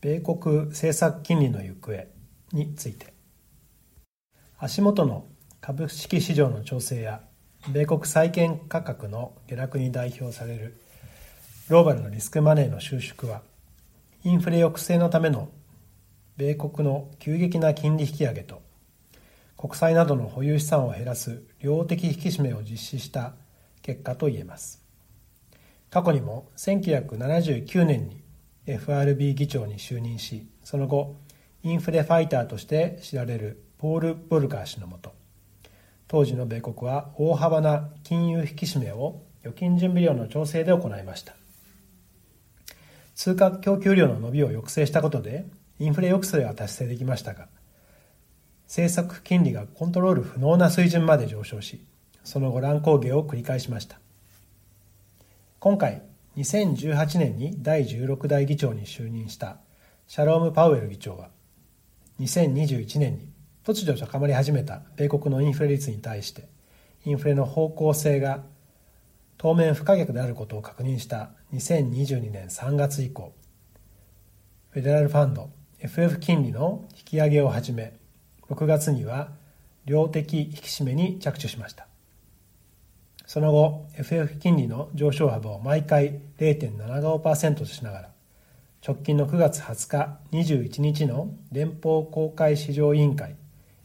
米国政策金利の行方について。足元の株式市場の調整や米国債券価格の下落に代表されるグローバルのリスクマネーの収縮はインフレ抑制のための米国の急激な金利引き上げと国債などの保有資産を減らす量的引き締めを実施した結果といえます。過去にも1979年に FRB 議長に就任しその後インフレファイターとして知られるポール・ボルカー氏のもと。当時の米国は大幅な金融引き締めを預金準備量の調整で行いました。通貨供給量の伸びを抑制したことでインフレ抑制は達成できましたが政策金利がコントロール不能な水準まで上昇しその後乱高下を繰り返しました。今回2018年に第16代議長に就任したシャローム・パウエル議長は2021年に突如高まり始めた米国のインフレ率に対してインフレの方向性が当面不可逆であることを確認した2022年3月以降フェデラルファンド FF 金利の引き上げをはじめ6月には量的引き締めに着手しました。その後 FF 金利の上昇幅を毎回0.75%としながら直近の9月20日21日の連邦公開市場委員会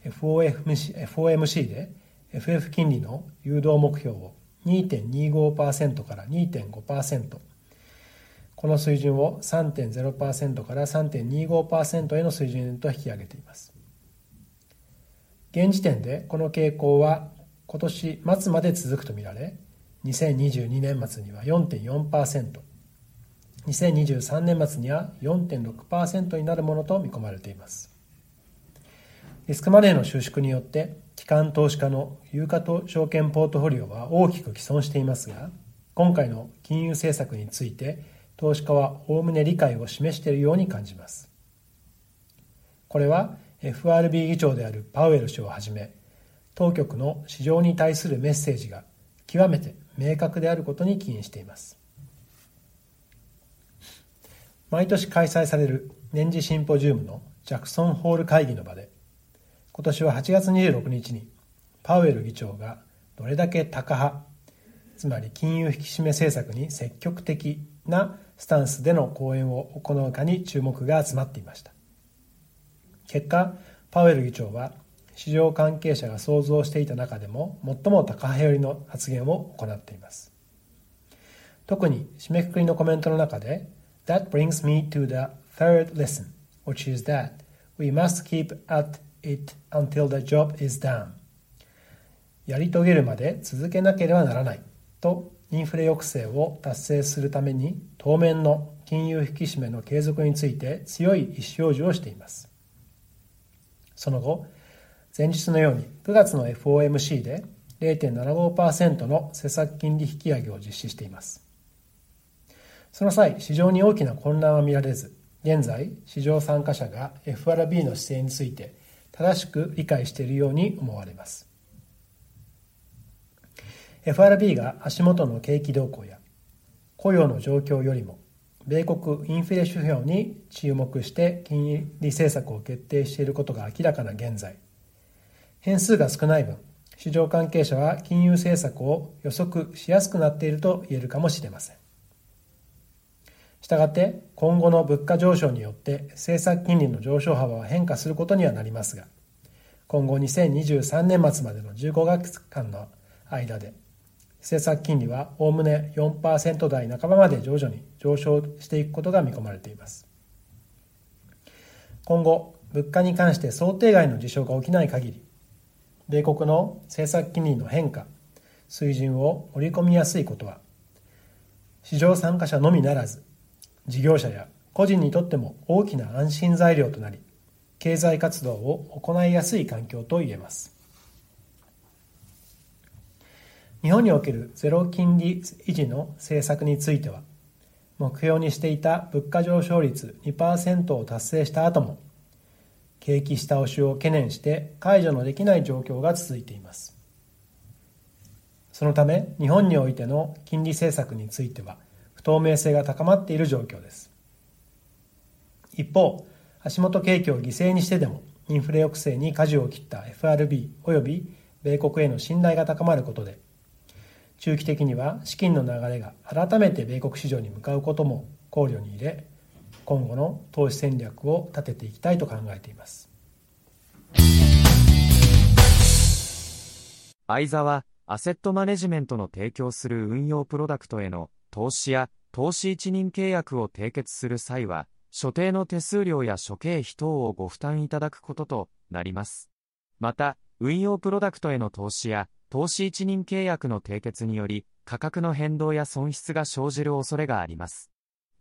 FOMC, FOMC で FF 金利の誘導目標を2.25%から2.5%この水準を3.0%から3.25%への水準と引き上げています。現時点でこの傾向は今年末まで続くとみられ2022年末には4.4%、2023年末には4.6%になるものと見込まれています。リスクマネーの収縮によって機関投資家の有価と証券ポートフォリオは大きく毀損していますが今回の金融政策について投資家はおおむね理解を示しているように感じますこれは FRB 議長であるパウエル氏をはじめ当局の市場に対するメッセージが極めて明確であることに起因しています。毎年開催される年次シンポジウムのジャクソンホール会議の場で今年は8月26日にパウエル議長がどれだけタカ派つまり金融引き締め政策に積極的なスタンスでの講演を行うかに注目が集まっていました。結果パウエル議長は市場関係者が想像していた中でも最も高派寄りの発言を行っています。特に締めくくりのコメントの中で That brings me to the third lesson which is that we must keep at it until the job is done. やり遂げるまで続けなければならないとインフレ抑制を達成するために当面の金融引き締めの継続について強い意思表示をしています。その後前日のように9月の FOMC で0.75%の施策金利引き上げを実施しています。その際市場に大きな混乱は見られず現在市場参加者が FRB の姿勢について正しく理解しているように思われます。FRB が足元の景気動向や雇用の状況よりも米国インフレ指標に注目して金利政策を決定していることが明らかな現在。変数が少ない分市場関係者は金融政策を予測しやすくなっていると言えるかもしれません。したがって今後の物価上昇によって政策金利の上昇幅は変化することにはなりますが今後2023年末までの15月間の間で政策金利はおおむね4%台半ばまで徐々に上昇していくことが見込まれています。今後物価に関して想定外の事象が起きない限り米国の政策金利の変化水準を織り込みやすいことは市場参加者のみならず事業者や個人にとっても大きな安心材料となり経済活動を行いやすい環境と言えます。日本におけるゼロ金利維持の政策については目標にしていた物価上昇率2%を達成した後も景気下押しを懸念して解除のできない状況が続いています。そのため日本においての金利政策については不透明性が高まっている状況です。一方足元景気を犠牲にしてでもインフレ抑制に舵を切った FRB 及び米国への信頼が高まることで中期的には資金の流れが改めて米国市場に向かうことも考慮に入れ今後の投資戦略を立てていきたいと考えています。相沢アセットマネジメントの提供する運用プロダクトへの投資や投資一任契約を締結する際は所定の手数料や諸経費等をご負担いただくこととなります。また運用プロダクトへの投資や投資一任契約の締結により価格の変動や損失が生じる恐れがあります。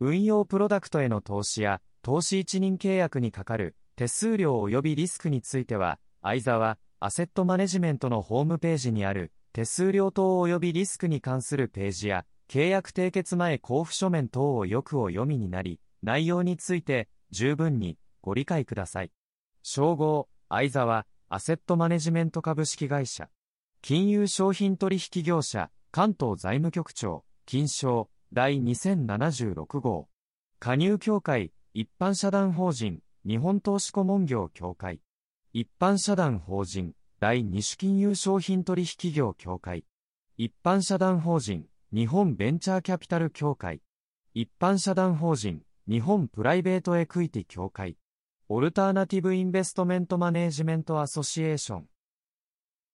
運用プロダクトへの投資や投資一任契約にかかる手数料及びリスクについては相沢アセットマネジメントのホームページにある手数料等及びリスクに関するページや契約締結前交付書面等をよくお読みになり内容について十分にご理解ください。称号相沢アセットマネジメント株式会社。金融商品取引業者関東財務局長。金賞第2076号。加入協会一般社団法人日本投資顧問業協会。一般社団法人第二種金融商品取引業協会。一般社団法人日本ベンチャーキャピタル協会。一般社団法人日本プライベートエクイティ協会。オルターナティブインベストメントマネージメントアソシエーション。